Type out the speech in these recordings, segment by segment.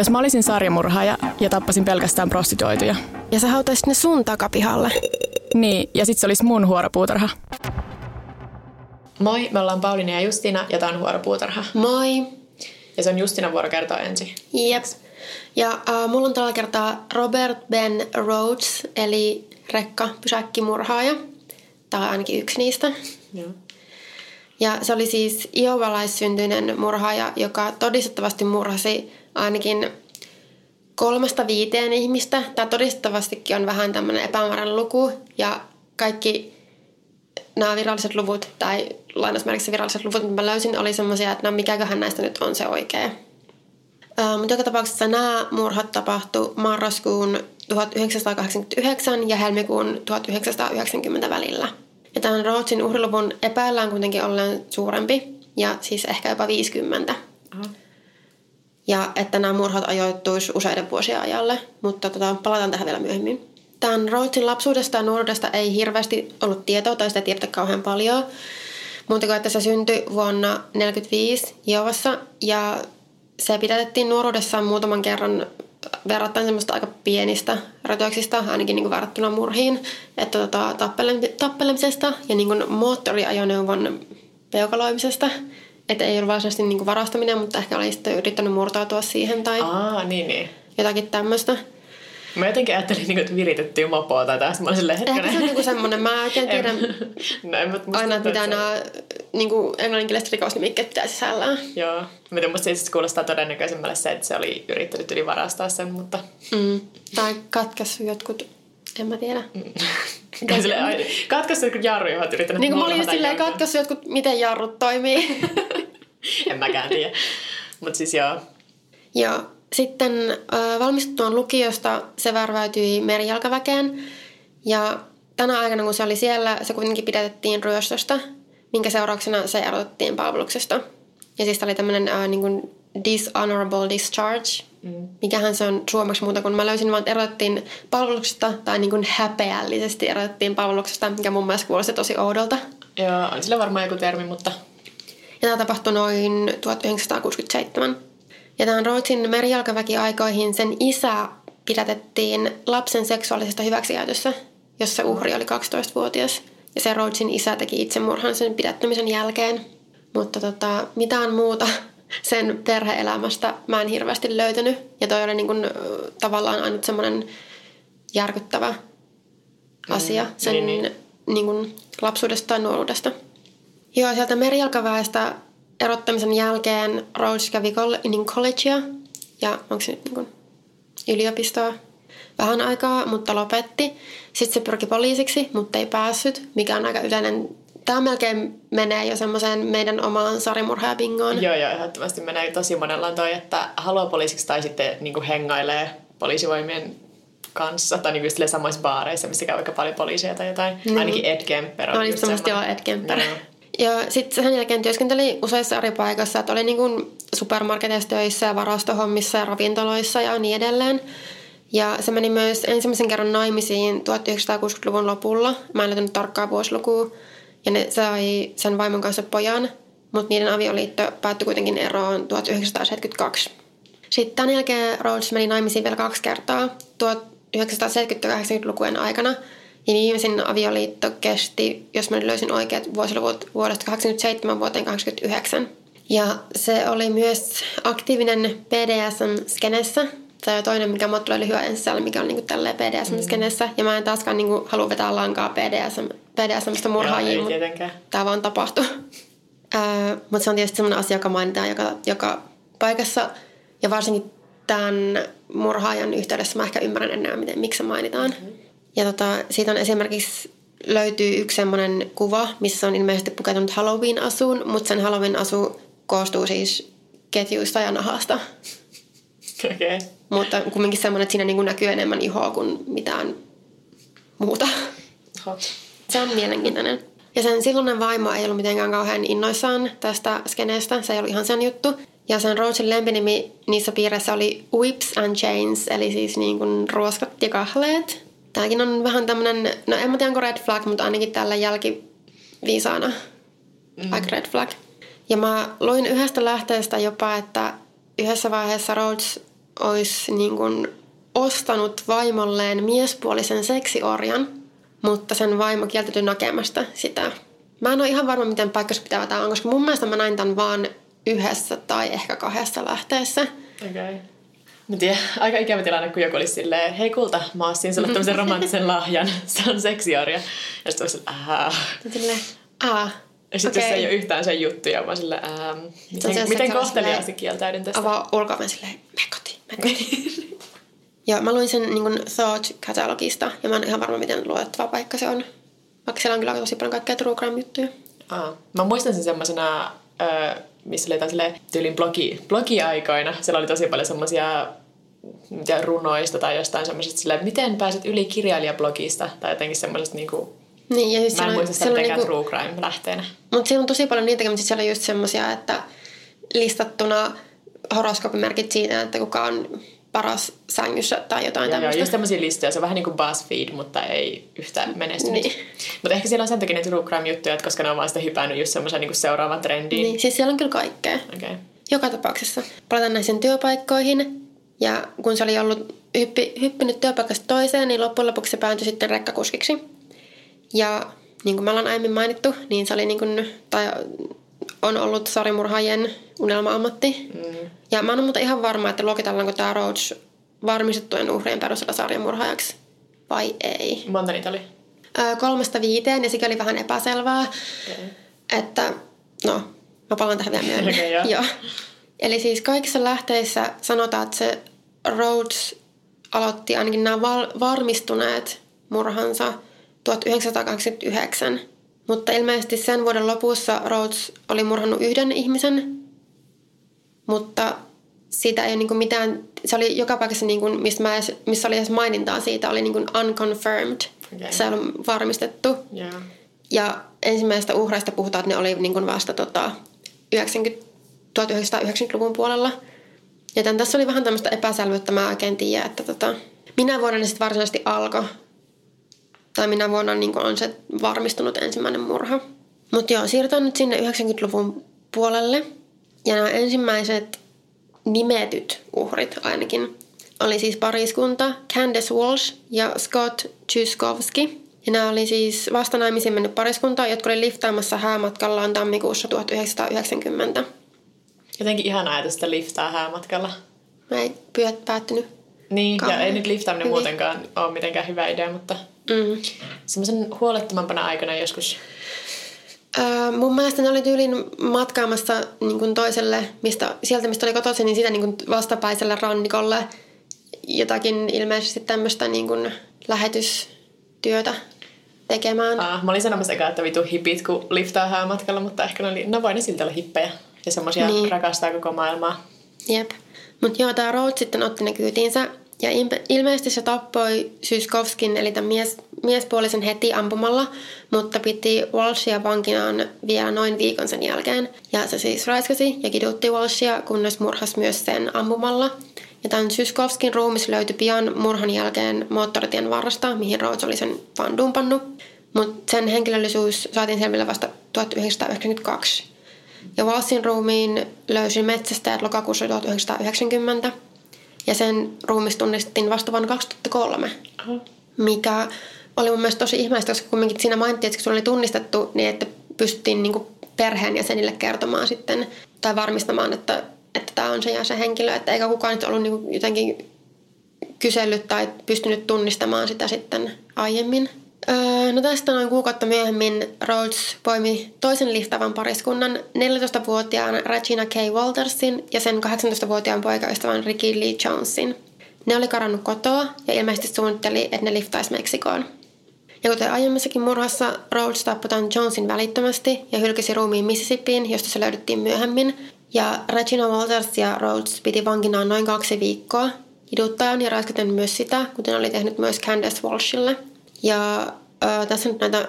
Jos mä olisin sarjamurhaaja ja tappasin pelkästään prostituoituja. Ja sä hautaisit ne sun takapihalle. Niin, ja sit se olisi mun huoropuutarha. Moi, me ollaan Pauliina ja Justina ja tää on Huoropuutarha. Moi. Ja se on Justina vuoro kertoa ensin. Jep. Ja uh, mulla on tällä kertaa Robert Ben Rhodes, eli rekka pysäkkimurhaaja. Tai ainakin yksi niistä. Joo. Ja se oli siis iovalaissyntyinen murhaaja, joka todistettavasti murhasi ainakin kolmesta viiteen ihmistä. Tämä todistettavastikin on vähän tämmöinen epämääräinen luku. Ja kaikki nämä viralliset luvut, tai lainausmerkissä viralliset luvut, mitä mä löysin, oli semmoisia, että no mikäköhän näistä nyt on se oikea. Uh, mutta joka tapauksessa nämä murhat tapahtui marraskuun 1989 ja helmikuun 1990 välillä. Ja tämän Rhodesin uhriluvun epäillään kuitenkin olleen suurempi, ja siis ehkä jopa 50. Aha. Ja että nämä murhat ajoittuisi useiden vuosien ajalle, mutta tota, palataan tähän vielä myöhemmin. Tämän Rhodesin lapsuudesta ja nuoruudesta ei hirveästi ollut tietoa tai sitä tiedetä kauhean paljon. Muuta kuin, että se syntyi vuonna 1945 Iovassa ja se pidätettiin nuoruudessaan muutaman kerran verrattain semmoista aika pienistä rötöksistä, ainakin niin kuin verrattuna murhiin, että tota, tappele- tappelemisesta ja niin kuin moottoriajoneuvon peukaloimisesta. Että ei ollut varsinaisesti niin kuin varastaminen, mutta ehkä oli sitten yrittänyt murtautua siihen tai Aa, niin niin. jotakin tämmöistä. Mä jotenkin ajattelin, niin kuin, että viritettyä mopoa tai tästä. Mä olin silleen, Ehkä se on niinku semmoinen, mä en tiedä en, mutta aina, että mitä nämä niinku englanninkieliset rikosnimikkeet pitää sisällään. Joo. Mä musta se itse kuulostaa todennäköisemmälle se, että se oli yrittänyt yli varastaa sen, mutta... Mm. Tai katkaissut jotkut, en mä tiedä. Kai silleen, ai, Katkaisu kun jarru, johon oot yrittänyt Niin kuin mä olin just silleen katkaissut jotkut, miten jarrut toimii. En mäkään tiedä. Mutta siis joo. Joo. Sitten äh, valmistuttuaan lukiosta se värväytyi merijalkaväkeen. Ja tänä aikana, kun se oli siellä, se kuitenkin pidätettiin ryöstöstä, minkä seurauksena se erotettiin palveluksesta. Ja siis tää oli tämmöinen äh, niin kuin dishonorable discharge. Mm. Mikähän se on suomeksi muuta, kun mä löysin vaan, että erotettiin palveluksesta tai niin kuin häpeällisesti erotettiin palveluksesta, mikä mun mielestä kuulosti tosi oudolta. Joo, on sillä varmaan joku termi, mutta... Ja tämä tapahtui noin 1967. Ja tämän Rhodesin merijalkaväkiaikoihin sen isä pidätettiin lapsen seksuaalisesta hyväksikäytössä, jossa uhri oli 12-vuotias. Ja se Rhodesin isä teki itsemurhan sen pidättämisen jälkeen. Mutta tota, mitään muuta sen perheelämästä mä en hirveästi löytänyt. Ja toi oli niin kun, ö, tavallaan ainut semmoinen järkyttävä asia sen niin, niin, niin. niin. Niin kun lapsuudesta tai nuoruudesta. Joo, sieltä merijalkaväestä erottamisen jälkeen Rhodes kävi niin collegea ja onko se nyt niin kuin yliopistoa vähän aikaa, mutta lopetti. Sitten se pyrki poliisiksi, mutta ei päässyt, mikä on aika yleinen. Tämä melkein menee jo semmoiseen meidän omaan sarimurhaabingoon. Joo, joo, ehdottomasti menee tosi monella on toi, että haluaa poliisiksi tai sitten niin kuin hengailee poliisivoimien kanssa tai niin kuin samoissa baareissa, missä käy aika paljon poliiseja tai jotain. Niin. Ainakin Ed Kemper on No niin, semmoista joo. Ed Kemper. Joo. Ja sitten sen jälkeen työskenteli useissa eri paikoissa, että oli niin kuin supermarketeissa töissä ja varastohommissa ja ravintoloissa ja niin edelleen. Ja se meni myös ensimmäisen kerran naimisiin 1960-luvun lopulla. Mä en löytänyt tarkkaa vuosilukua. Ja ne sai sen vaimon kanssa pojan, mutta niiden avioliitto päättyi kuitenkin eroon 1972. Sitten tämän jälkeen Rhodes meni naimisiin vielä kaksi kertaa 1970-80-lukujen aikana. Ja viimeisin avioliitto kesti, jos mä nyt löysin oikeat vuosiluvut, vuodesta 87 vuoteen 89. Ja se oli myös aktiivinen BDSM-skenessä. On toinen, mikä mulle tulee lyhyen ensin, mikä on niinku tälleen BDSM-skenessä. Ja mä en taaskaan niinku halua vetää lankaa BDSM, BDSMstä ei mutta tämä vaan tapahtui. Öö, mutta se on tietysti sellainen asia, joka mainitaan joka, joka paikassa. Ja varsinkin tämän murhaajan yhteydessä mä ehkä ymmärrän enää, miten, miksi se mainitaan. Mm-hmm. Ja tota, siitä on esimerkiksi löytyy yksi semmoinen kuva, missä on ilmeisesti pukeutunut Halloween-asuun, mutta sen Halloween-asu koostuu siis ketjuista ja nahasta. Okei. Okay. Mutta kumminkin semmoinen, että siinä niin näkyy enemmän ihoa kuin mitään muuta. Hot. Se on mielenkiintoinen. Ja sen silloinen vaimo ei ollut mitenkään kauhean innoissaan tästä skeneestä. Se ei ollut ihan sen juttu. Ja sen Rhodesin lempinimi niissä piireissä oli Whips and Chains, eli siis niin kuin ruoskat ja kahleet. Tämäkin on vähän tämmönen, no en mä tiedä onko red flag, mutta ainakin tällä jälkiviisaana mm. aika red flag. Ja mä luin yhdestä lähteestä jopa, että yhdessä vaiheessa Rhodes olisi niin kuin ostanut vaimolleen miespuolisen seksiorjan, mutta sen vaimo kieltäytyi näkemästä sitä. Mä en ole ihan varma, miten paikkaspitävä tämä on, koska mun mielestä mä näin tämän vaan yhdessä tai ehkä kahdessa lähteessä. Okei. Okay. Mä tiedän, aika ikävä tilanne, kun joku olisi silleen, hei kulta, mä ostin sulle tämmöisen romanttisen lahjan, se on seksiorja. Ja sitten olisi aah. Silleen, aah. Ja sitten okay. se ei ole yhtään sen juttuja, vaan sille, ää, miten, miten kohteliaasti kieltäydyn tästä. Avaa ulkoa silleen, me ja mä luin sen niin kuin Thought-katalogista, ja mä en ihan varma, miten luettava paikka se on. Vaikka siellä on kyllä tosi paljon kaikkea True Crime-juttuja. Aa. Mä muistan sen semmoisena, missä oli jotain tyylin blogi, blogiaikoina. Siellä oli tosi paljon semmoisia runoista tai jostain semmoisesta silleen, miten pääset yli kirjailijablogista tai jotenkin semmoisesta niinku niin, ja siis Mä en muista sitä niinku, niinku, true crime lähteenä. Mutta siellä on tosi paljon niitä, mutta siellä on just semmoisia, että listattuna horoskoopimerkit siitä, että kuka on paras sängyssä tai jotain joo, tämmöistä. Joo, just tämmöisiä listoja. Se on vähän niin kuin BuzzFeed, mutta ei yhtään menestynyt. Niin. Mutta ehkä siellä on sen takia ne true crime-juttuja, että koska ne on vaan sitä hypännyt just semmoisen niin seuraavan trendiin. Niin, siis siellä on kyllä kaikkea. Okay. Joka tapauksessa. Palataan näihin työpaikkoihin. Ja kun se oli ollut hyppi, hyppinyt työpaikasta toiseen, niin loppujen lopuksi se pääntyi sitten rekkakuskiksi. Ja niin kuin me ollaan aiemmin mainittu, niin se oli niin kuin, tai on ollut sarimurhaajien unelma-ammatti. Mm. Ja mä en ole ihan varma, että luokitellaanko tämä Roach varmistettujen uhrien perusteella sarjamurhaajaksi vai ei. Monta niitä oli? Öö, kolmesta viiteen ja sikäli vähän epäselvää. Okay. Että, no, mä palaan tähän vielä myöhemmin. okay, joo. joo. Eli siis kaikissa lähteissä sanotaan, että se Rhodes aloitti ainakin nämä val- varmistuneet murhansa 1989. Mutta ilmeisesti sen vuoden lopussa Rhodes oli murhannut yhden ihmisen, mutta siitä ei ole niin mitään, se oli joka paikassa, niin kuin, mistä mä edes, missä oli edes mainintaa siitä, oli niin kuin unconfirmed. Okay. Se on varmistettu. Yeah. Ja ensimmäistä uhreista puhutaan, että ne oli niin kuin vasta tota, 90, 1990-luvun puolella. Joten tässä oli vähän tämmöistä epäselvyyttä, mä oikein tiedä, että tota, minä vuonna ne sitten varsinaisesti alkoi. Tai minä vuonna niin on se varmistunut ensimmäinen murha. Mutta joo, siirrytään nyt sinne 90-luvun puolelle. Ja nämä ensimmäiset nimetyt uhrit ainakin oli siis pariskunta Candace Walsh ja Scott Tchuskovski. Ja nämä oli siis vasta naimisiin mennyt pariskunta, jotka oli liftaamassa häämatkallaan tammikuussa 1990. Jotenkin ihan ajatus, että liftaa häämatkalla. Mä ei pyöt päättynyt. Niin, Kauan. ja ei nyt liftaaminen muutenkaan ole mitenkään hyvä idea, mutta mm. semmoisen huolettomampana aikana joskus Öö, mun mielestä ne oli tyylin matkaamassa niin kuin toiselle, mistä, sieltä mistä oli kotoisin, niin sitä niin kuin vastapäiselle rannikolle jotakin ilmeisesti tämmöistä niin kuin lähetystyötä tekemään. Ah, mä olin sanomassa eka, että vitu hipit, kun liftaa häämatkalla, mutta ehkä ne oli, no voi ne siltä olla hippejä ja semmoisia niin. rakastaa koko maailmaa. Jep. Mutta joo, tämä Rhodes sitten otti ne kyytiinsä ja ilmeisesti se tappoi Syskovskin, eli tämän mies, miespuolisen heti ampumalla, mutta piti Walshia vankinaan vielä noin viikon sen jälkeen. Ja se siis raiskasi ja kidutti Walshia, kunnes murhasi myös sen ampumalla. Ja tämän Syskovskin ruumis löytyi pian murhan jälkeen moottoritien varrasta, mihin Rhodes oli sen vaan dumpannut. Mutta sen henkilöllisyys saatiin selville vasta 1992. Ja Walshin ruumiin löysi metsästäjät lokakuussa 1990 ja sen ruumis tunnistettiin vasta vuonna 2003, uh-huh. mikä oli mun mielestä tosi ihmeistä, koska kumminkin siinä mainittiin, että kun se oli tunnistettu, niin että pystyttiin niin perheenjäsenille kertomaan sitten tai varmistamaan, että, että tämä on se ja se henkilö, että eikä kukaan nyt ollut niin jotenkin kysellyt tai pystynyt tunnistamaan sitä sitten aiemmin. Öö, no tästä noin kuukautta myöhemmin Rhodes poimi toisen liftavan pariskunnan 14-vuotiaan Regina K. Waltersin ja sen 18-vuotiaan poikaystävän Ricky Lee Jonesin. Ne oli karannut kotoa ja ilmeisesti suunnitteli, että ne liftaisi Meksikoon. Ja kuten aiemmissakin murhassa, Rhodes tappoi tämän Jonesin välittömästi ja hylkäsi ruumiin Mississippiin, josta se löydettiin myöhemmin. Ja Regina Walters ja Rhodes piti vankinaan noin kaksi viikkoa, kiduttajan ja raiskaten myös sitä, kuten oli tehnyt myös Candace Walshille – ja äh, tässä on näitä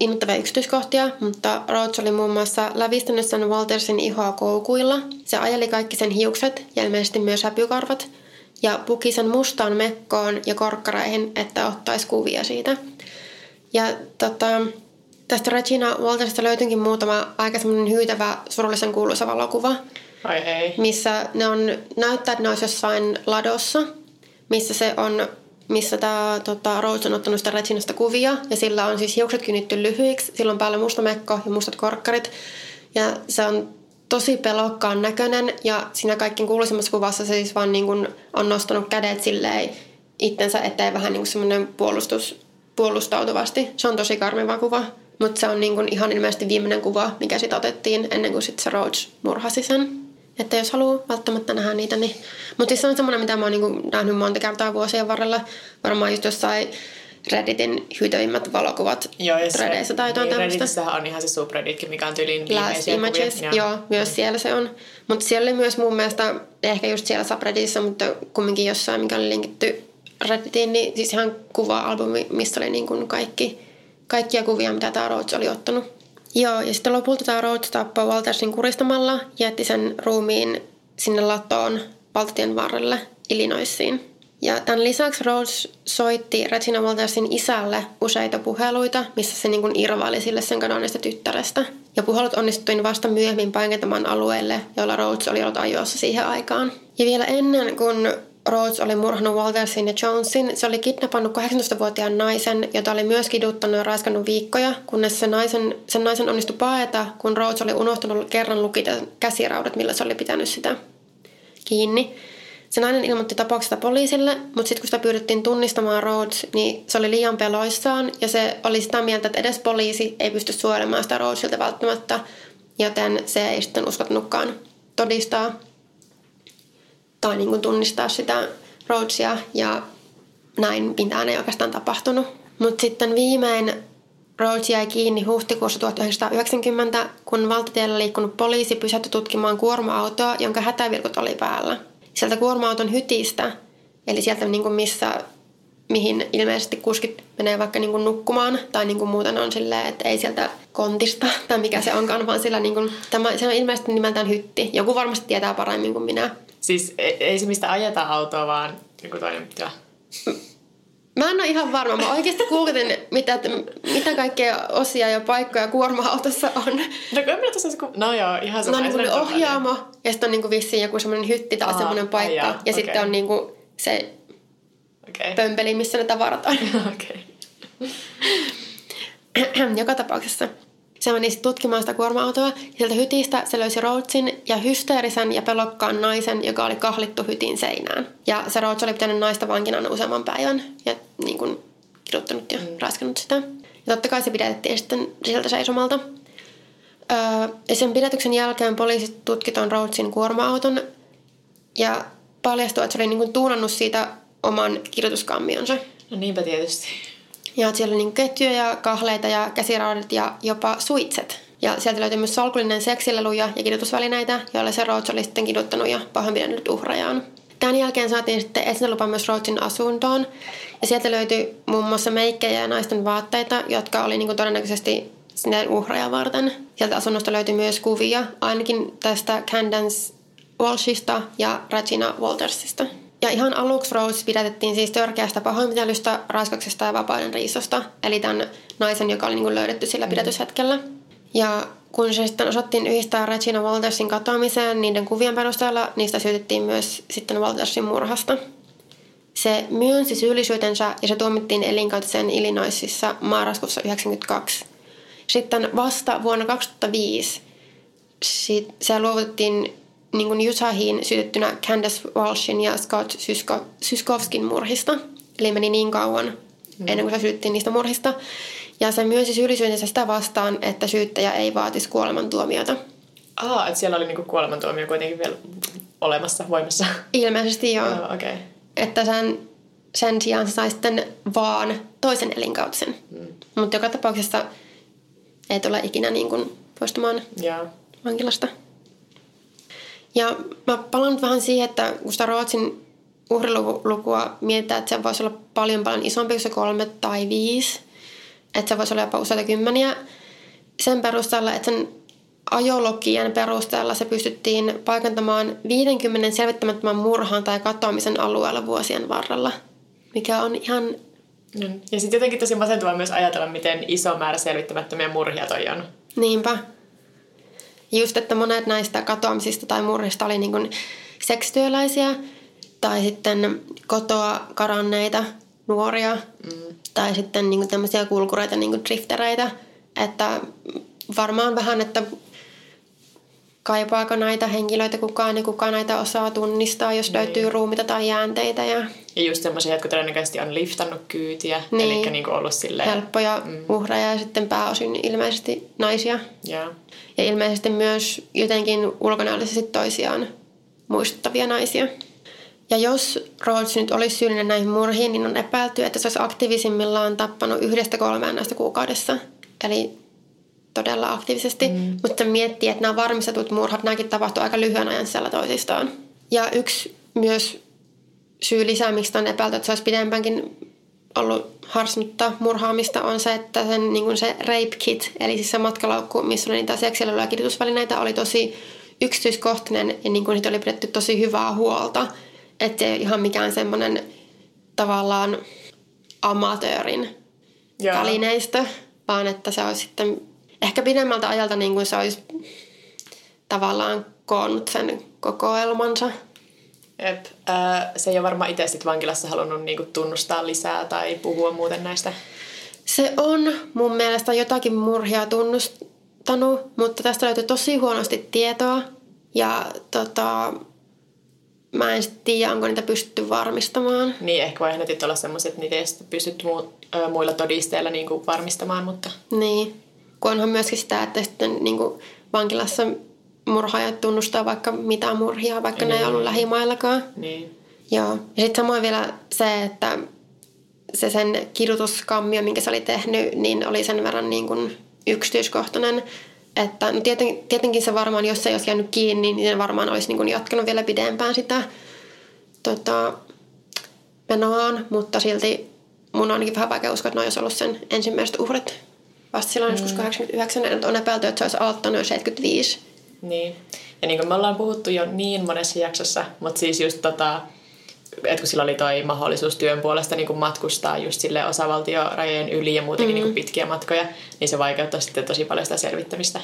innoittavia yksityiskohtia, mutta Rhodes oli muun muassa lävistänyt sen Waltersin ihoa koukuilla. Se ajeli kaikki sen hiukset ja ilmeisesti myös häpykarvat ja puki sen mustaan mekkoon ja korkkareihin, että ottaisi kuvia siitä. Ja tota, tästä Regina Waltersista löytyikin muutama aika semmoinen hyytävä surullisen kuuluisa valokuva. Ai ei. missä ne on, näyttää, että ne olisi jossain ladossa, missä se on, missä tämä tota, Rhodes on ottanut sitä Reginasta kuvia, ja sillä on siis hiukset kynnitty lyhyiksi, sillä on päällä musta mekko ja mustat korkkarit, ja se on tosi pelokkaan näköinen, ja siinä kaikkein kuuluisimmassa kuvassa se siis vaan niin kuin on nostanut kädet silleen itsensä eteen vähän niin semmoinen puolustus, puolustautuvasti. Se on tosi karmiva kuva, mutta se on niin kuin ihan ilmeisesti viimeinen kuva, mikä sitten otettiin ennen kuin sit se Rhodes murhasi sen. Että jos haluaa välttämättä nähdä niitä, niin... Mutta siis se on semmoinen, mitä mä oon niin nähnyt monta kertaa vuosien varrella. Varmaan just jossain Redditin hyytävimmät valokuvat Joo, Redeissä tai jotain niin, tämmöistä. On ihan se subredditkin, mikä on tyyliin Last Images, kuvia. joo, myös siellä se on. Mutta siellä oli myös mun mielestä, ehkä just siellä subredditissa, mutta kumminkin jossain, mikä oli linkitty Redditiin, niin siis ihan kuva-albumi, missä oli niin kuin kaikki, kaikkia kuvia, mitä tämä Rhodes oli ottanut. Joo, ja sitten lopulta tämä Rhodes tappoi Waltersin kuristamalla, jätti sen ruumiin sinne latoon valtatien varrelle Illinoisiin. Ja tämän lisäksi Rhodes soitti Regina Waltersin isälle useita puheluita, missä se niin irvaili sille sen kadonneesta tyttärestä. Ja puhelut onnistuttiin vasta myöhemmin paikentamaan alueelle, jolla Rhodes oli ollut ajoissa siihen aikaan. Ja vielä ennen kuin Rhodes oli murhannut Waltersin ja Jonesin, se oli kidnappannut 18-vuotiaan naisen, jota oli myös kiduttanut ja raiskannut viikkoja, kunnes se naisen, sen naisen onnistui paeta, kun Rhodes oli unohtanut kerran lukita käsiraudat, millä se oli pitänyt sitä kiinni. Se nainen ilmoitti tapauksesta poliisille, mutta sitten kun sitä pyydettiin tunnistamaan Rhodes, niin se oli liian peloissaan ja se oli sitä mieltä, että edes poliisi ei pysty suojelemaan sitä Rhodesilta välttämättä, joten se ei sitten uskottanutkaan todistaa tai niin kuin tunnistaa sitä Rhodesia ja näin mitään ei oikeastaan tapahtunut. Mutta sitten viimein Rhodes jäi kiinni huhtikuussa 1990, kun valtatiellä liikkunut poliisi pysähtyi tutkimaan kuorma-autoa, jonka hätävilkut oli päällä. Sieltä kuorma-auton hytistä, eli sieltä niin kuin missä, mihin ilmeisesti kuskit menee vaikka niin kuin nukkumaan, tai niin kuin muuten on silleen, että ei sieltä kontista, tai mikä se onkaan, vaan sillä niin kuin, tämä, se on ilmeisesti nimeltään hytti. Joku varmasti tietää paremmin kuin minä. Siis ei, ei se mistä ajeta autoa, vaan joku toinen pitää. Mä en ole ihan varma. Mä oikeasti googletin, mitä, mitä kaikkea osia ja paikkoja kuorma-autossa on. No kun en mä tuossa... ku- No joo, ihan No sama. on niin se kuin ohjaamo ja sitten on niin kuin vissiin joku semmoinen hytti tai semmoinen paikka. jaa, ja okei. sitten on niin kuin se. Okei. pömpeli, missä ne tavarat on. Okei. Joka tapauksessa. Se meni sitten tutkimaan sitä kuorma-autoa. Sieltä hytistä se löysi Rhodesin ja hysteerisen ja pelokkaan naisen, joka oli kahlittu hytin seinään. Ja se Rhodes oli pitänyt naista vankina useamman päivän ja niin kuin kiduttanut ja mm. raiskannut sitä. Ja totta kai se pidätettiin sitten sieltä seisomalta. Öö, ja sen pidätyksen jälkeen poliisit tutki ton Rhodesin kuorma-auton ja paljastui, että se oli niin kuin tuunannut siitä oman kirjoituskammionsa. No niinpä tietysti. Ja siellä oli niin ketjuja ja kahleita ja käsiraudat ja jopa suitset. Ja sieltä löytyi myös salkullinen seksileluja ja kidutusvälineitä, joilla se Rhodes oli sitten kiduttanut ja pahoinpidellyt uhrajaan. Tämän jälkeen saatiin sitten etsintälupa myös Rhodesin asuntoon. Ja sieltä löytyi muun muassa meikkejä ja naisten vaatteita, jotka oli niin todennäköisesti sinne uhraja varten. Sieltä asunnosta löytyi myös kuvia, ainakin tästä Candance Walshista ja Regina Waltersista. Ja ihan aluksi Rose pidätettiin siis törkeästä pahoinpitelystä, raiskauksesta ja vapauden riistosta. Eli tämän naisen, joka oli niin löydetty sillä pidätyshetkellä. Ja kun se sitten osattiin yhdistää Regina Waltersin katoamiseen niiden kuvien perusteella, niistä syytettiin myös sitten Waltersin murhasta. Se myönsi syyllisyytensä ja se tuomittiin elinkautiseen Illinoisissa marraskuussa 1992. Sitten vasta vuonna 2005 sit- se luovutettiin niin kuin Utahiin syytettynä Candace Walshin ja Scott Sysko- Syskovskin murhista. Eli meni niin kauan mm. ennen kuin se syytettiin niistä murhista. Ja se myönsi syyllisyytensä sitä vastaan, että syyttäjä ei vaatisi kuolemantuomiota. Aa, että siellä oli niinku kuolemantuomio kuitenkin vielä olemassa, voimassa. Ilmeisesti joo. Joo, okei. Okay. Että sen, sen sijaan se sai sitten vaan toisen elinkautisen. Mm. Mutta joka tapauksessa ei tule ikinä niin kuin poistumaan Joo. vankilasta. Ja mä palaan nyt vähän siihen, että kun sitä Ruotsin uhrilukua mietitään, että se voisi olla paljon paljon isompi kuin se kolme tai viisi. Että se voisi olla jopa useita kymmeniä. Sen perusteella, että sen ajologien perusteella se pystyttiin paikantamaan 50 selvittämättömän murhan tai katoamisen alueella vuosien varrella. Mikä on ihan. Ja sitten jotenkin tosi masentavaa myös ajatella, miten iso määrä selvittämättömiä murhia toi on. niinpä. Just, että monet näistä katoamisista tai murhista oli niin seksityöläisiä tai sitten kotoa karanneita nuoria mm. tai sitten niin tämmöisiä kulkureita, niin driftereitä. Että varmaan vähän, että kaipaako näitä henkilöitä kukaan ja kuka näitä osaa tunnistaa, jos niin. löytyy ruumita tai jäänteitä. Ja, ja just semmoisia, jotka todennäköisesti on liftannut kyytiä, niin. eli niin ollut silleen... Helppoja mm. uhreja ja sitten pääosin ilmeisesti naisia. Yeah. Ja ilmeisesti myös jotenkin ulkonäöllisesti toisiaan muistuttavia naisia. Ja jos Rhodes nyt olisi syyllinen näihin murhiin, niin on epäilty, että se olisi aktiivisimmillaan tappanut yhdestä kolmeen näistä kuukaudessa. Eli todella aktiivisesti. Mm. Mutta miettii, että nämä varmistetut murhat, nämäkin tapahtuu aika lyhyen ajan sisällä toisistaan. Ja yksi myös syy lisää, miksi on epäilty, että se olisi pidempäänkin ollut harsnutta murhaamista, on se, että sen, niin kuin se rape kit, eli siis se matkalaukku, missä oli niitä seksialueella kidutusvälineitä, oli tosi yksityiskohtainen ja niin kuin niitä oli pidetty tosi hyvää huolta. Että ei ihan mikään semmoinen tavallaan amatöörin Joo. välineistö, vaan että se olisi sitten ehkä pidemmältä ajalta niin kuin se olisi tavallaan koonnut sen kokoelmansa. Jep. Äh, se ei ole varmaan itse sitten vankilassa halunnut niinku tunnustaa lisää tai puhua muuten näistä. Se on mun mielestä jotakin murhia tunnustanut, mutta tästä löytyy tosi huonosti tietoa. Ja tota, mä en sitten tiedä, onko niitä pystytty varmistamaan. Niin, ehkä voi netit olla semmoiset, että niitä ei pystytty mu- muilla todisteilla niinku varmistamaan, mutta... Niin. Kun onhan myöskin sitä, että sitten niin kuin vankilassa murhaajat tunnustaa vaikka mitä murhia, vaikka niin. ne ei ollut lähimaillakaan. Niin. Joo. Ja sitten samoin vielä se, että se sen kidutuskammio, minkä se oli tehnyt, niin oli sen verran niin kuin yksityiskohtainen, että no tieten, tietenkin se varmaan, jos se ei olisi jäänyt kiinni, niin se varmaan olisi niin kuin jatkanut vielä pidempään sitä tota, menoaan, mutta silti mun on ainakin vähän vaikea uskoa, että ne olisi ollut sen ensimmäiset uhrit vasta silloin joskus mm. 89, että on epäilty, että se olisi aloittanut jo 75. Niin. Ja niin kuin me ollaan puhuttu jo niin monessa jaksossa, mutta siis just tota, että kun sillä oli toi mahdollisuus työn puolesta niin matkustaa just sille osavaltiorajojen yli ja muutenkin mm-hmm. niin kuin pitkiä matkoja, niin se vaikeuttaa sitten tosi paljon sitä selvittämistä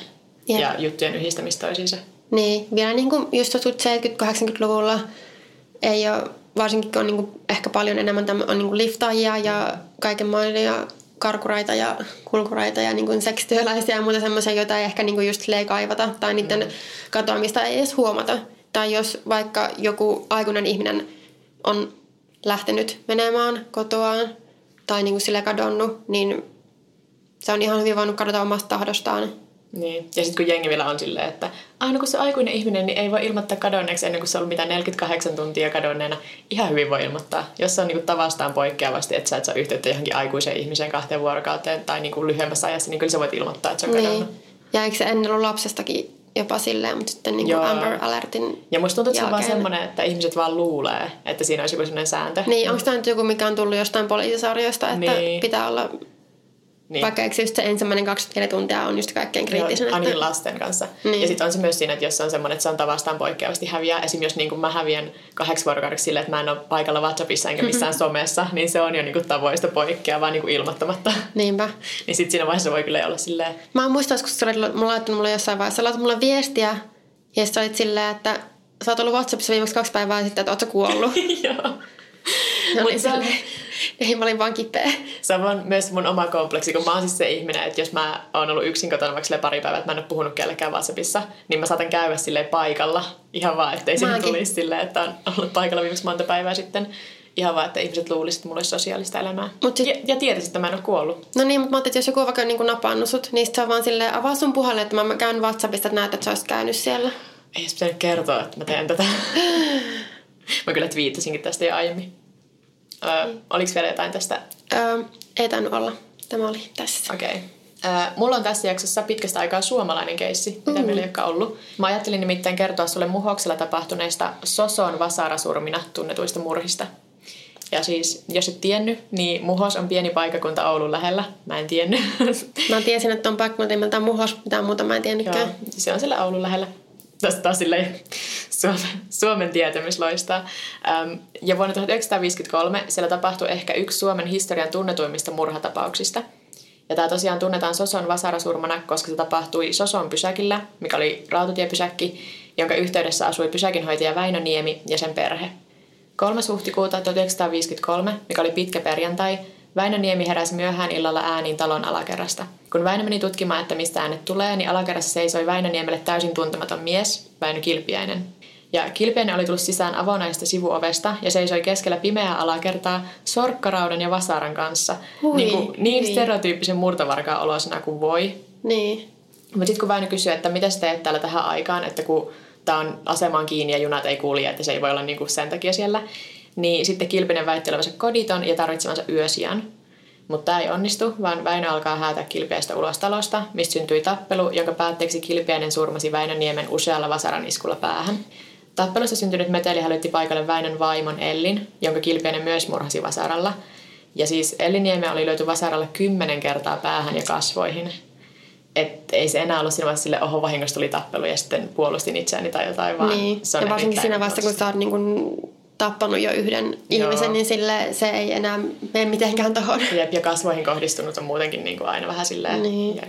Jep. ja juttujen yhdistämistä toisiinsa. Niin, vielä niin kuin just 70-80-luvulla ei ole, varsinkin kun on niin kuin ehkä paljon enemmän tämmö, on niin kuin liftaajia ja kaikenlaisia karkuraita ja kulkuraita ja niin kuin seksityöläisiä ja muuta semmoisia, joita ei ehkä niin kuin just kaivata tai niiden mm. katoamista ei edes huomata. Tai jos vaikka joku aikuinen ihminen on lähtenyt menemään kotoaan tai niin kuin sille kadonnut, niin se on ihan hyvin voinut kadota omasta tahdostaan niin. Ja sitten kun jengi vielä on silleen, että aina kun se aikuinen ihminen, niin ei voi ilmoittaa kadonneeksi ennen kuin se on ollut mitä 48 tuntia kadonneena. Ihan hyvin voi ilmoittaa. Jos se on niinku tavastaan poikkeavasti, että sä et saa yhteyttä johonkin aikuiseen ihmiseen kahteen vuorokauteen tai niinku lyhyemmässä ajassa, niin kyllä sä voit ilmoittaa, että se on niin. kadonnut. Ja eikö se ennen ollut lapsestakin jopa silleen, mutta sitten niin kuin Amber Alertin Ja musta tuntuu, että se on vaan semmoinen, että ihmiset vaan luulee, että siinä olisi joku semmoinen sääntö. Niin, onko tämä nyt joku, mikä on tullut jostain poliisisarjoista, että niin. pitää olla niin. Vaikka eikö just se ensimmäinen 24 tuntia on just kaikkein kriittisen. Joo, ainakin lasten kanssa. Niin. Ja sitten on se myös siinä, että jos on semmoinen, että se on tavastaan poikkeavasti häviää. Esimerkiksi jos niin kuin mä häviän kahdeksi vuorokaudeksi silleen, että mä en ole paikalla WhatsAppissa enkä missään mm-hmm. somessa, niin se on jo niin kuin tavoista vaan niin kuin ilmoittamatta. Niinpä. niin sitten siinä vaiheessa voi kyllä olla silleen... Mä muistan, kun sä olet mulla laittanut mulle jossain vaiheessa, laitat mulle viestiä ja sitten olit silleen, että sä oot ollut WhatsAppissa viimeksi kaksi päivää sitten, että oot sä kuollut. Joo. No niin, se, ei, mä olin vaan kipeä. Se on vaan myös mun oma kompleksi, kun mä oon siis se ihminen, että jos mä oon ollut yksin kotona vaikka pari päivää, että mä en ole puhunut kellekään WhatsAppissa, niin mä saatan käydä sille paikalla ihan vaan, ettei siihen tulisi silleen, että on ollut paikalla viimeksi monta päivää sitten. Ihan vaan, että ihmiset luulisivat, että mulla olisi sosiaalista elämää. Mut sit... Ja, ja tietäisi, että mä en ole kuollut. No niin, mutta mä että jos joku on vaikka niin napannut sut, niin se on vaan silleen, avaa sun puhalle, että mä käyn WhatsAppista, että näet, että sä olisit käynyt siellä. Ei edes pitänyt kertoa, että mä teen tätä. mä kyllä twiittasinkin tästä jo aiemmin. Öö, oliko vielä jotain tästä? Öö, ei tainnut olla. Tämä oli tässä. Okei. Okay. Mulla on tässä jaksossa pitkästä aikaa suomalainen keissi, mitä mm. meillä ei olekaan ollut. Mä ajattelin nimittäin kertoa sulle muhoksella tapahtuneista Soson vasarasurmina tunnetuista murhista. Ja siis, jos et tiennyt, niin Muhos on pieni paikakunta Oulun lähellä. Mä en tiennyt. Mä tiesin, että on paikkakunta nimeltään Muhos, mitään muuta mä en tiennytkään. Joo, se on siellä Oulun lähellä tästä taas Suomen, tietämys loistaa. Ja vuonna 1953 siellä tapahtui ehkä yksi Suomen historian tunnetuimmista murhatapauksista. Ja tämä tosiaan tunnetaan Soson vasarasurmana, koska se tapahtui Soson pysäkillä, mikä oli rautatiepysäkki, jonka yhteydessä asui pysäkinhoitaja Väinö Niemi ja sen perhe. 3. huhtikuuta 1953, mikä oli pitkä perjantai, Väinö Niemi heräsi myöhään illalla ääniin talon alakerrasta. Kun Väinö meni tutkimaan, että mistä äänet tulee, niin alakerrassa seisoi Väinö Niemelle täysin tuntematon mies, Väinö Kilpiäinen. Ja Kilpiäinen oli tullut sisään avonaista sivuovesta ja seisoi keskellä pimeää alakertaa sorkkaraudan ja vasaran kanssa. Hui, niin, kuin, niin niin. stereotyyppisen murtovarkaan olosena kuin voi. Niin. Mutta sitten kun Väinö kysyi, että mitä sä teet täällä tähän aikaan, että kun tämä on asemaan kiinni ja junat ei kulje, että se ei voi olla niinku sen takia siellä, niin sitten Kilpinen väitti olevansa koditon ja tarvitsevansa yösijan. Mutta tämä ei onnistu, vaan Väinö alkaa häätää Kilpiäistä ulos talosta, mistä syntyi tappelu, jonka päätteeksi Kilpiäinen surmasi Väinön niemen usealla vasaran iskulla päähän. Tappelussa syntynyt meteli hälytti paikalle Väinön vaimon Ellin, jonka Kilpiäinen myös murhasi vasaralla. Ja siis Ellinieme oli löyty vasaralla kymmenen kertaa päähän ja kasvoihin. Et ei se enää ollut siinä vaiheessa sille, oho vahingossa tuli tappelu ja sitten puolustin itseäni tai jotain, vaan niin. se on Ja varsinkin siinä vaiheessa, kun sä oot niin kun tappanut jo yhden Joo. ihmisen, niin sille se ei enää mene mitenkään tohon. Jep, ja kasvoihin kohdistunut on muutenkin niin kuin aina vähän silleen Niin.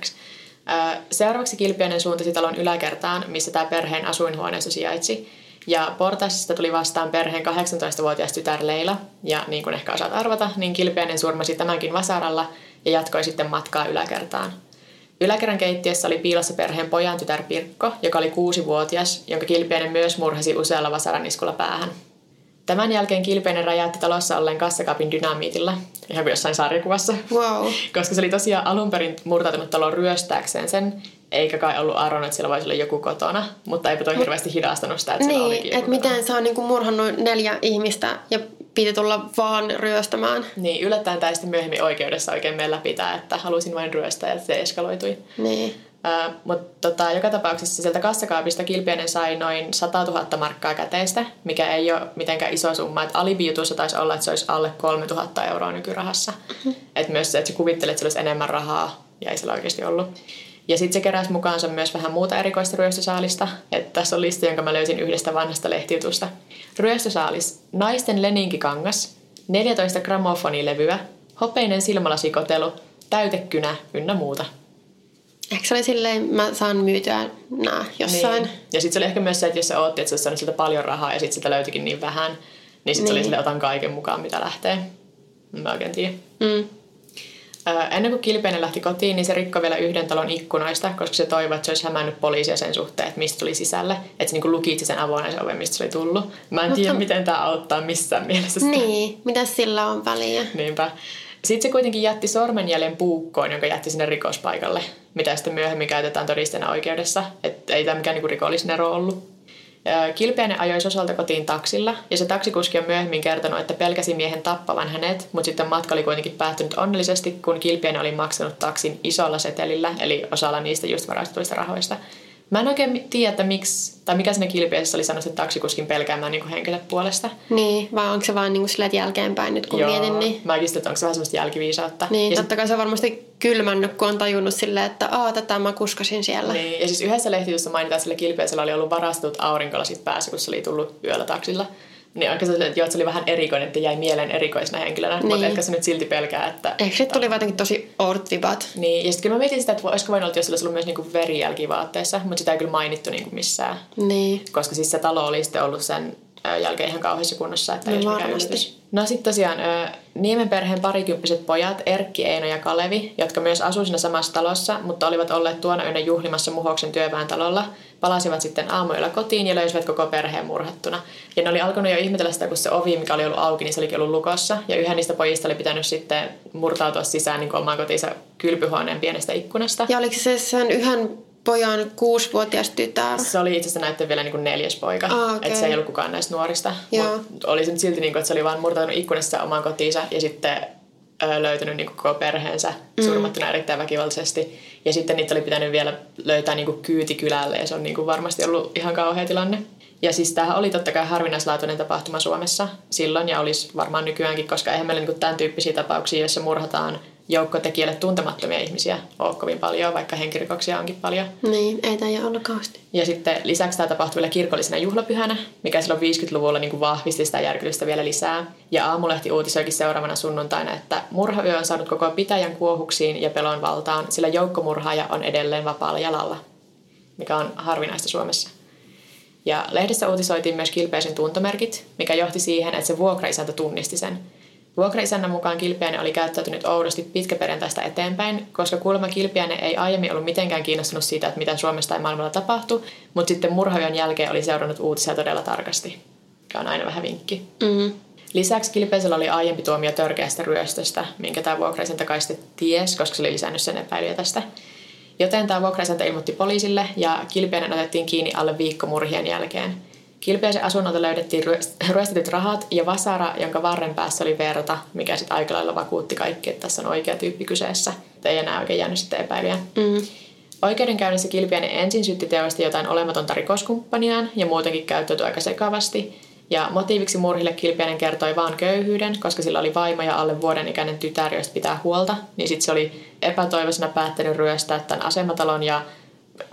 Seuraavaksi Kilpiöinen suuntasi talon yläkertaan, missä tämä perheen asuinhuoneisto sijaitsi. Ja portaista tuli vastaan perheen 18-vuotias tytär Leila. Ja niin kuin ehkä osaat arvata, niin Kilpiöinen surmasi tämänkin vasaralla ja jatkoi sitten matkaa yläkertaan. Yläkerran keittiössä oli piilossa perheen pojan tytär Pirkko, joka oli kuusi-vuotias, jonka Kilpiöinen myös murhasi usealla vasaran iskulla päähän. Tämän jälkeen Kilpeinen räjäytti talossa olleen kassakaapin dynamiitilla, ihan kuin jossain sarjakuvassa. Wow. Koska se oli tosiaan alun perin murtautunut taloon ryöstääkseen sen, eikä kai ollut arvonnut, että siellä voisi olla joku kotona, mutta eipä toi hirveästi hidastanut sitä, että siellä olikin Niin, joku kotona. miten se on niinku murhannut neljä ihmistä ja piti tulla vaan ryöstämään. Niin, yllättäen tämä sitten myöhemmin oikeudessa oikein mene läpi tämä, että halusin vain ryöstää ja se eskaloitui. Niin. Mutta tota, joka tapauksessa sieltä kassakaapista Kilpiäinen sai noin 100 000 markkaa käteistä, mikä ei ole mitenkään iso summa. Et alibijutussa taisi olla, että se olisi alle 3 000 euroa nykyrahassa. Et myös se, että se kuvittelee, että sillä olisi enemmän rahaa, ja ei sillä oikeasti ollut. Ja sitten se keräsi mukaansa myös vähän muuta erikoista ryöstösaalista. Et tässä on lista, jonka mä löysin yhdestä vanhasta lehtijutusta. Ryöstösaalis. Naisten leninkikangas. 14 gramofonilevyä. Hopeinen silmälasikotelu. Täytekynä ynnä muuta. Ehkä se oli silleen, mä saan myytyä nää jossain. Niin. Ja sitten se oli ehkä myös se, että jos sä ootti, että sä saanut siltä paljon rahaa ja sitten sitä löytyikin niin vähän, niin sitten niin. se oli Niin. sille otan kaiken mukaan, mitä lähtee. Mä oikein tiedä. Mm. Ennen kuin Kilpeinen lähti kotiin, niin se rikkoi vielä yhden talon ikkunoista, koska se toivoi, että se olisi hämännyt poliisia sen suhteen, että mistä tuli sisälle. Että se niinku lukitsi sen avonaisen oven, mistä se oli tullut. Mä en tiedä, miten tämä auttaa missään mielessä. sitä. Niin, mitä sillä on väliä? Niinpä. Sitten se kuitenkin jätti sormenjäljen puukkoon, jonka jätti sinne rikospaikalle, mitä sitten myöhemmin käytetään todisteena oikeudessa. Että ei tämä mikään niinku rikollisnero ollut. Kilpiäinen ajoi Sosolta kotiin taksilla, ja se taksikuski on myöhemmin kertonut, että pelkäsi miehen tappavan hänet, mutta sitten matka oli kuitenkin päättynyt onnellisesti, kun Kilpiäinen oli maksanut taksin isolla setelillä, eli osalla niistä just varastetuista rahoista. Mä en oikein tiedä, että miksi, tai mikä siinä Kilpiäisessä oli sanonut sen taksikuskin pelkäämään niin henkensä puolesta. Niin, vai onko se vaan silleen, että jälkeenpäin nyt kun mietin, niin... Mäkin sitten, että onko se vähän semmoista jälkiviisautta. Niin, ja totta kai se on varmasti kylmännyt, kun on tajunnut silleen, että aa, tätä mä kuskasin siellä. Niin, ja siis yhdessä lehtijutussa mainitaan, että sillä kilpiäisellä oli ollut varastetut aurinkolasit päässä, kun se oli tullut yöllä taksilla. Niin oikein se, että joo, että se oli vähän erikoinen, että jäi mieleen erikoisena henkilönä, niin. mutta ehkä se nyt silti pelkää, että... Ehkä se tuli jotenkin tosi oudot vibat. Niin, ja sitten kyllä mä mietin sitä, että olisiko voinut olla, jos olisi ollut myös niinku verijälki vaatteessa, mutta sitä ei kyllä mainittu niinku missään. Niin. Koska siis se talo oli sitten ollut sen jälkeen ihan kauheassa kunnossa, että No ei olisi mikään varmasti. yllätys. No sitten tosiaan Niemen perheen parikymppiset pojat Erkki, Eino ja Kalevi, jotka myös asuivat siinä samassa talossa, mutta olivat olleet tuona yönä juhlimassa Muhoksen työväen talolla, palasivat sitten aamuyöllä kotiin ja löysivät koko perheen murhattuna. Ja ne oli alkanut jo ihmetellä sitä, kun se ovi, mikä oli ollut auki, niin se olikin ollut lukossa. Ja yhden niistä pojista oli pitänyt sitten murtautua sisään niin omaan kotiinsa kylpyhuoneen pienestä ikkunasta. Ja oliko se sen yhden pojan kuusivuotias tytär? Se oli itse asiassa vielä niin kuin neljäs poika. Ah, okei. Että se ei ollut kukaan näistä nuorista. Mutta oli se nyt silti, niin kuin, että se oli vaan murtautunut ikkunassa omaan kotiinsa ja sitten ö, löytänyt niin kuin koko perheensä surmattuna erittäin väkivaltaisesti. Ja sitten niitä oli pitänyt vielä löytää niin kuin kyyti kylälle ja se on niin kuin varmasti ollut ihan kauhea tilanne. Ja siis tämähän oli totta kai harvinaislaatuinen tapahtuma Suomessa silloin ja olisi varmaan nykyäänkin, koska eihän meillä niin kuin tämän tyyppisiä tapauksia, joissa murhataan joukko tekijälle tuntemattomia ihmisiä ole kovin paljon, vaikka henkirikoksia onkin paljon. Niin, ei tämä olla kauheasti. Ja sitten lisäksi tämä tapahtui vielä kirkollisena juhlapyhänä, mikä silloin 50-luvulla niin kuin vahvisti sitä järkytystä vielä lisää. Ja Aamulehti uutisoikin seuraavana sunnuntaina, että murhayö on saanut koko pitäjän kuohuksiin ja pelon valtaan, sillä joukkomurhaaja on edelleen vapaalla jalalla, mikä on harvinaista Suomessa. Ja lehdessä uutisoitiin myös kilpeisen tuntomerkit, mikä johti siihen, että se vuokraisäntä tunnisti sen. Vuokraisännän mukaan Kilpiäinen oli käyttäytynyt oudosti pitkäperjantaista eteenpäin, koska kuulemma Kilpiäinen ei aiemmin ollut mitenkään kiinnostunut siitä, että mitä Suomessa tai maailmalla tapahtui, mutta sitten murhavion jälkeen oli seurannut uutisia todella tarkasti, mikä on aina vähän vinkki. Mm. Lisäksi Kilpeisellä oli aiempi tuomio törkeästä ryöstöstä, minkä tämä vuokraisäntä kai sitten ties, koska se oli lisännyt sen epäilyjä tästä. Joten tämä vuokraisäntä ilmoitti poliisille ja Kilpiäinen otettiin kiinni alle viikko murhien jälkeen. Kilpiäisen asunnolta löydettiin ryöstetyt rahat ja vasara, jonka varren päässä oli verta, mikä sitten aika lailla vakuutti kaikki, että tässä on oikea tyyppi kyseessä. Ei enää oikein jäänyt sitten epäilyjä. Mm. Oikeudenkäynnissä Kilpiäinen ensin syytti teosta jotain olematonta rikoskumppaniaan ja muutenkin käyttäytyi aika sekavasti. Ja motiiviksi murhille Kilpiäinen kertoi vain köyhyyden, koska sillä oli vaimo ja alle vuoden ikäinen tytär, josta pitää huolta. Niin sitten se oli epätoivoisena päättänyt ryöstää tämän asematalon ja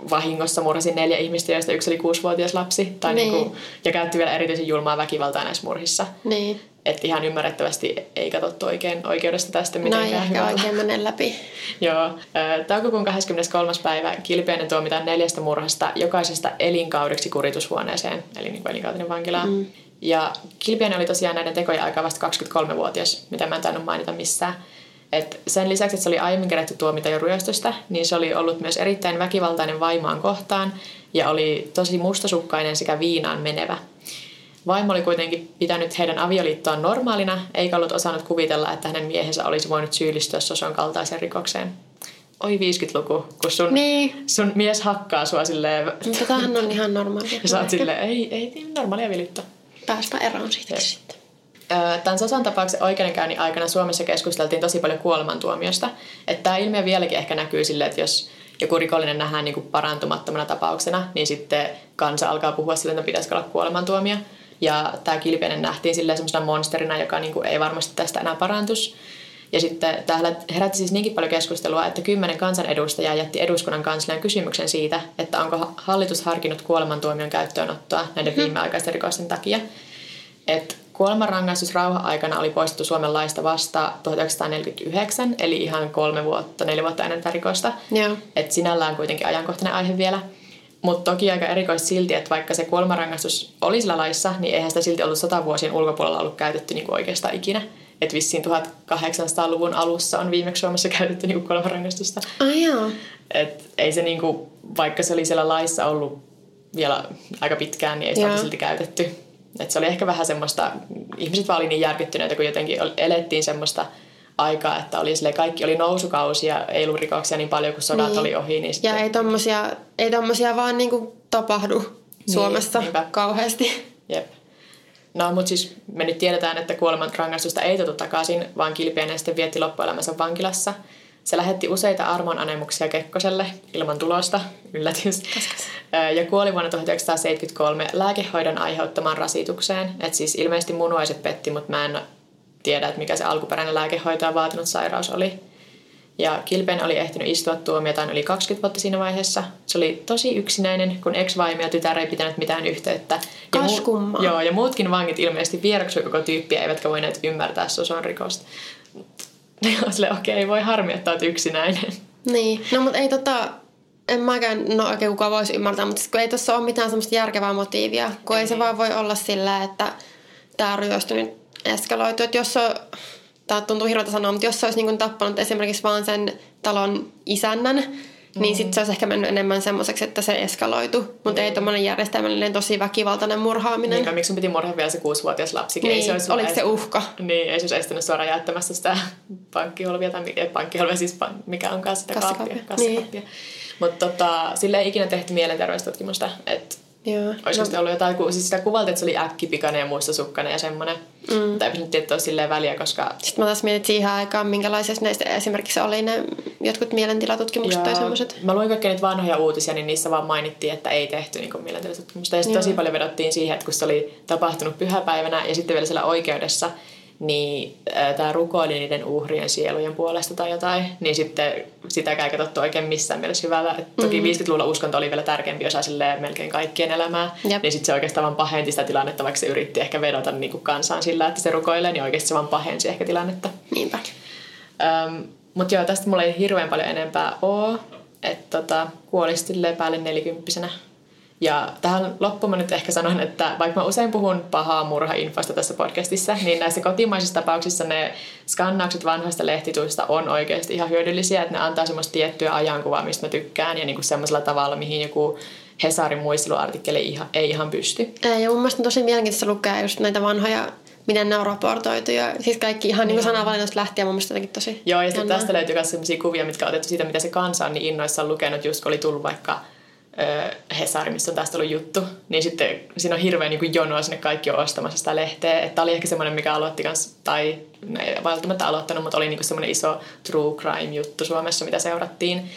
vahingossa murhasi neljä ihmistä, joista yksi oli kuusivuotias lapsi. Tai niin. Niin kuin, ja käytti vielä erityisen julmaa väkivaltaa näissä murhissa. Niin. Että ihan ymmärrettävästi ei katsottu oikein oikeudesta tästä mitenkään No ei ehkä oikein mene läpi. Joo. Ö, Toukokuun 23. päivä Kilpiäinen tuomitaan neljästä murhasta jokaisesta elinkaudeksi kuritushuoneeseen, eli niin kuin elinkautinen vankilaan. Mm. Ja Kilpiäinen oli tosiaan näiden tekojen aikaa vasta 23-vuotias, mitä mä en tainnut mainita missään. Et sen lisäksi, että se oli aiemmin kerätty tuomita jo ryöstöstä, niin se oli ollut myös erittäin väkivaltainen vaimaan kohtaan ja oli tosi mustasukkainen sekä viinaan menevä. Vaimo oli kuitenkin pitänyt heidän avioliittoaan normaalina, eikä ollut osannut kuvitella, että hänen miehensä olisi voinut syyllistyä Soson kaltaiseen rikokseen. Oi 50-luku, kun sun, Niin. sun mies hakkaa sua silleen, Mutta tämähän on ihan normaalia. ja sä oot silleen, ei, ei niin normaalia avioliittoa. Pääspä eroon siitä Jep. sitten. Tämän Sosan tapauksen oikeudenkäynnin aikana Suomessa keskusteltiin tosi paljon kuolemantuomiosta. Että tämä ilmiö vieläkin ehkä näkyy silleen, että jos joku rikollinen nähdään niin kuin parantumattomana tapauksena, niin sitten kansa alkaa puhua sille, että no pitäisikö olla kuolemantuomio. Ja tämä Kilpiäinen nähtiin silleen semmoisena monsterina, joka niin kuin ei varmasti tästä enää parantus. Ja sitten tämä herätti siis niinkin paljon keskustelua, että kymmenen kansanedustajaa jätti eduskunnan kanslian kysymyksen siitä, että onko hallitus harkinnut kuolemantuomion käyttöönottoa näiden viimeaikaisten rikosten takia. Et kuolemanrangaistus rauha-aikana oli poistettu Suomen laista vasta 1949, eli ihan kolme vuotta, neljä vuotta ennen tätä rikosta. Joo. Et sinällään kuitenkin ajankohtainen aihe vielä. Mutta toki aika erikoista silti, että vaikka se kuolemanrangaistus oli sillä laissa, niin eihän sitä silti ollut sata vuosien ulkopuolella ollut käytetty niinku oikeastaan ikinä. Että vissiin 1800-luvun alussa on viimeksi Suomessa käytetty niinku kuolemanrangaistusta. Ai joo. Et ei se niinku, vaikka se oli siellä laissa ollut vielä aika pitkään, niin ei sitä ole silti käytetty. Et se oli ehkä vähän semmoista, ihmiset vaan oli niin järkyttyneitä, kun jotenkin elettiin semmoista aikaa, että oli silleen, kaikki oli nousukausi ja ei ollut rikoksia niin paljon, kun sodat Niin. oli ohi. Niin sitten, Ja ei tommosia, ei tommosia vaan niinku tapahdu Suomessa niinpä. kauheasti. Jep. No, mutta siis me nyt tiedetään, että kuolemanrangaistusta ei tuotu takaisin, vaan Kilpiäinen sitten vietti loppuelämänsä vankilassa. Se lähetti useita armonanemuksia Kekkoselle ilman tulosta, yllätys, ja kuoli vuonna 1973 lääkehoidon aiheuttamaan rasitukseen. Et siis ilmeisesti munuaiset petti, mutta mä en tiedä, että mikä se alkuperäinen lääkehoitoa vaatinut sairaus oli. Ja Kilpen oli ehtinyt istua tuomiotaan yli 20 vuotta siinä vaiheessa. Se oli tosi yksinäinen, kun ex-vaimo ja tytär ei pitänyt mitään yhteyttä. Ja kummaa. Joo, ja muutkin vangit ilmeisesti vieroksui koko tyyppiä, eivätkä voineet ymmärtää Soson rikosta. Silleen, okei, voi harmi, että olet yksinäinen. Niin. No mutta ei tota, en mäkään, no oikein kuka voisi ymmärtää, mutta kun ei tuossa ole mitään semmoista järkevää motiivia, kun ei se vaan voi olla sillä, että tämä ryöstö nyt eskaloitu. Että jos on, tämä tuntuu hirveältä sanoa, mutta jos se olisi niin tappanut esimerkiksi vaan sen talon isännän, mm. niin sitten se olisi ehkä mennyt enemmän semmoiseksi, että se eskaloitu. Mutta ei tuommoinen järjestelmällinen tosi väkivaltainen murhaaminen. Niin, miksi piti murhaa vielä se kuusivuotias lapsikin? Niin, ei se olisi oliko se uhka? Niin, ei se olisi estänyt suoraan jättämästä sitä pankkiholvia, tai ei pankkiholvia, siis mikä onkaan sitä kaappia, kassakaappia. Mutta tota, sille ei ikinä tehty mielenterveystutkimusta, että Joo. Olisiko No, sitten ollut jotain, kun siis sitä kuvalta, että se oli äkkipikainen ja mustasukkainen ja semmoinen. Mm. Mutta eipä nyt silleen väliä, koska Sitten mä taas mietin siihen aikaan, minkälaisessa näistä esimerkiksi oli ne jotkut mielentilatutkimukset tai semmoiset. Mä luin kaikkia niitä vanhoja uutisia, niin niissä vaan mainittiin, että ei tehty niin mielenterveystutkimusta. Ja sitten Joo. tosi paljon vedottiin siihen, että kun se oli tapahtunut pyhäpäivänä ja sitten vielä siellä oikeudessa, niin tämä rukoili niiden uhrien sielujen puolesta tai jotain, niin sitten sitä ei katsottu oikein missään mielessä hyvällä. Et toki mm. 50-luvulla uskonto oli vielä tärkeämpi osa melkein kaikkien elämää, Jep. niin sitten se oikeastaan vaan pahenti sitä tilannetta, vaikka se yritti ehkä vedota niin kuin kansaan sillä, että se rukoilee, niin oikeasti se vaan pahensi ehkä tilannetta. Niinpä. Öm, mutta joo, tästä mulla ei hirveän paljon enempää ole. Että tota, kuoli päälle nelikymppisenä ja tähän loppuun mä nyt ehkä sanon, että vaikka mä usein puhun pahaa murhainfosta tässä podcastissa, niin näissä kotimaisissa tapauksissa ne skannaukset vanhoista lehtituista on oikeasti ihan hyödyllisiä, että ne antaa semmoista tiettyä ajankuvaa, mistä mä tykkään, ja niinku semmoisella tavalla, mihin joku Hesarin muisteluartikkeli ei ihan, ei ihan pysty. Ja mun mielestä on tosi mielenkiintoista lukea just näitä vanhoja miten ne on raportoitu. Ja siis kaikki ihan niin sanavalinnoista lähtien mun mielestä jotenkin tosi Joo, ja sitten tästä löytyy myös sellaisia kuvia, mitkä on otettu siitä, mitä se kansa on niin innoissaan lukenut, just kun oli tullut vaikka Hesari, missä on tästä ollut juttu, niin sitten siinä on hirveän niin jonoa sinne kaikki on ostamassa sitä lehteä. Että oli ehkä semmoinen, mikä aloitti kans, tai ne ei välttämättä aloittanut, mutta oli niin semmoinen iso true crime juttu Suomessa, mitä seurattiin.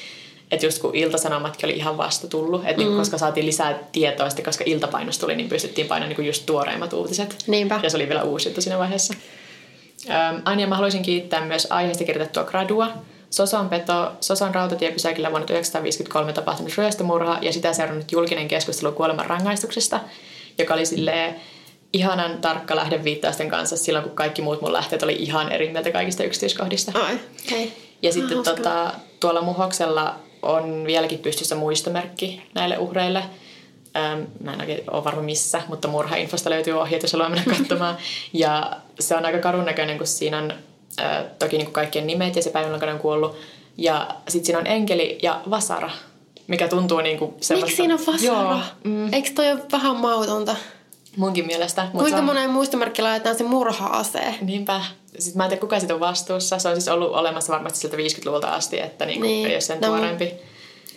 Että just kun iltasanomatkin oli ihan vasta tullut, että mm. koska saatiin lisää tietoa, sitten koska iltapainos tuli, niin pystyttiin painamaan niin just tuoreimmat uutiset. Niinpä. Ja se oli vielä uusi juttu siinä vaiheessa. Ähm, Anja, mä haluaisin kiittää myös aiheesta kirjoitettua gradua, Sosan peto, Sosan rautatiepysäkillä vuonna 1953 tapahtunut ryöstömurha ja sitä seurannut julkinen keskustelu kuoleman rangaistuksesta, joka oli silleen ihanan tarkka lähdeviittausten kanssa silloin, kun kaikki muut mun lähteet oli ihan eri mieltä kaikista yksityiskohdista. Ai, okay. Ja sitten tota, tuolla muhoksella on vieläkin pystyssä muistomerkki näille uhreille. Ähm, mä en oikein ole varma missä, mutta murhainfosta löytyy ohjeet, jos haluaa mennä katsomaan. Ja se on aika karun näköinen, kun siinä on äh, toki niin kuin kaikkien nimet ja se päivän, milloin on kuollut. Ja sitten siinä on enkeli ja vasara, mikä tuntuu niin kuin. Miksi siinä on vasara? Joo, mm. Eikö toi ole vähän mautonta? Munkin mielestä. Kuinka on... monen muistomerkki laitetaan se murha-ase? Niinpä. Sitten mä en tiedä, kuka siitä on vastuussa. Se on siis ollut olemassa varmasti sieltä 50-luvulta asti, että niin niin. ei ole sen no, tuorempi.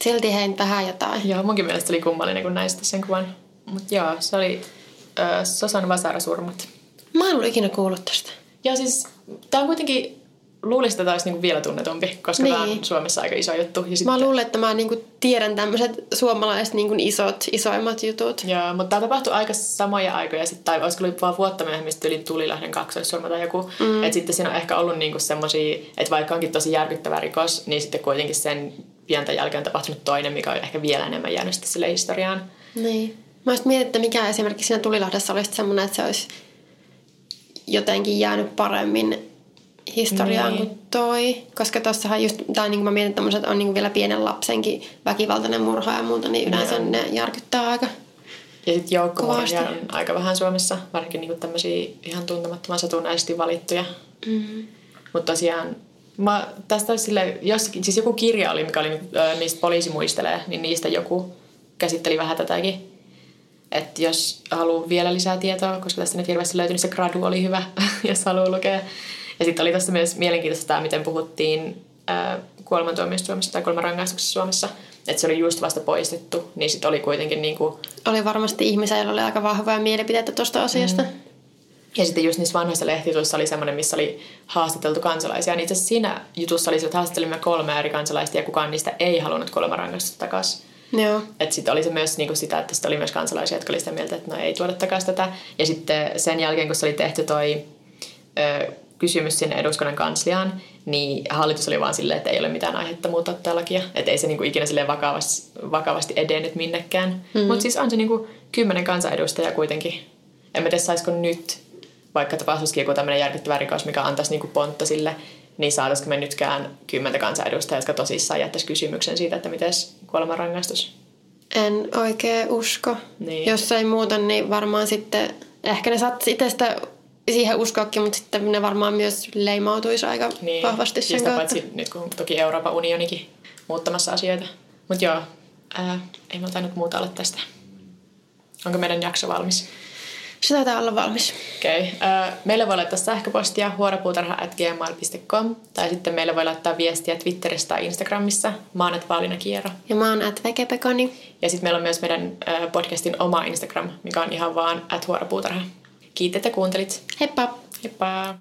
Silti hein tähän jotain. Joo, munkin mielestä oli kummallinen, kun näistä sen kuvan. Mutta joo, se oli ö, Sosan Vasara-surmat. Mä en ollut ikinä kuullut tästä. Ja siis tää on kuitenkin luulisin, että tämä olisi niinku vielä tunnetumpi, koska niin. tämä on Suomessa aika iso juttu. Ja sitten... Mä luulen, että mä niinku tiedän tämmöiset suomalaiset niinku isot, isoimmat jutut. Joo, mutta tämä tapahtui aika samoja aikoja sitten, tai olisiko ollut vaan vuotta myöhemmin, sitten tuli Tulilahden kaksoissurma tai joku. Mm. Että sitten siinä on ehkä ollut niinku semmoisia, että vaikka onkin tosi järkyttävä rikos, niin sitten kuitenkin sen pientä jälkeen on tapahtunut toinen, mikä on ehkä vielä enemmän jäänyt sille historiaan. Niin. Mä olisin mietin, että mikä esimerkiksi siinä Tulilahdessa olisi semmoinen, että se olisi jotenkin jäänyt paremmin historiaan niin. kuin toi. Koska tossahan just, tai niin kuin mä mietin, että on niin kuin vielä pienen lapsenkin väkivaltainen murha ja muuta, niin yleensä no. ne järkyttää aika Ja sitten joukkomurhia on aika vähän Suomessa, varsinkin niin tämmöisiä ihan tuntemattoman satunnaisesti valittuja. Mm-hmm. Mutta tosiaan Mä, tästä olisi sille, jossakin, siis joku kirja oli, mikä oli, mistä poliisi muistelee, niin niistä joku käsitteli vähän tätäkin. Että jos haluaa vielä lisää tietoa, koska tästä nyt hirveästi löytyy, niin se gradu oli hyvä, jos haluaa lukea. Ja sitten oli tässä myös mielenkiintoista tämä, miten puhuttiin kuolemantuomioista Suomessa tai kuolemanrangaistuksessa Suomessa. Että se oli just vasta poistettu, niin sitten oli kuitenkin niin kuin... Oli varmasti ihmisiä, joilla oli aika vahvaa mielipiteitä tuosta asiasta. Mm. Ja sitten just niissä vanhoissa lehtituissa oli semmoinen, missä oli haastateltu kansalaisia. Niin itse asiassa siinä jutussa oli että haastattelimme kolme eri kansalaista ja kukaan niistä ei halunnut kuolemanrangaistusta takaisin. Joo. Että sitten oli se myös niinku sitä, että sit oli myös kansalaisia, jotka oli sitä mieltä, että no ei tuoda takaisin tätä. Ja sitten sen jälkeen, kun se oli tehty toi ö, kysymys sinne eduskunnan kansliaan, niin hallitus oli vaan silleen, että ei ole mitään aihetta muuttaa tätä lakia. Että ei se niinku ikinä silleen vakavasti, vakavasti edennyt minnekään. Mm. Mutta siis on se niinku kymmenen kansanedustajaa kuitenkin. En mä tiedä, saisiko nyt, vaikka tapahtuisikin joku tämmöinen järkyttävä rikos, mikä antaisi niinku pontta sille, niin saataisiko me nytkään kymmentä kansanedustajaa, jotka tosissaan jättäisi kysymyksen siitä, että miten kuolemanrangaistus? En oikein usko. Niin. Jos ei muuta, niin varmaan sitten, ehkä ne saattaisi itse sitä siihen uskoakin, mutta sitten ne varmaan myös leimautuisi aika niin. vahvasti sen kautta. paitsi nyt kun toki Euroopan unionikin muuttamassa asioita. Mutta joo, ää, ei me tainnut muuta olla tästä. Onko meidän jakso valmis? Se taitaa olla valmis. Okei. Okay. Äh, meille voi laittaa sähköpostia huoropuutarha.gmail.com tai sitten meille voi laittaa viestiä Twitterissä tai Instagramissa. Mä oon Paulina Kiero. Ja mä oon at Vekepekoni. Ja sitten meillä on myös meidän äh, podcastin oma Instagram, mikä on ihan vaan at huoropuutarha. Kiitos, että kuuntelit. Heippa! Heippa!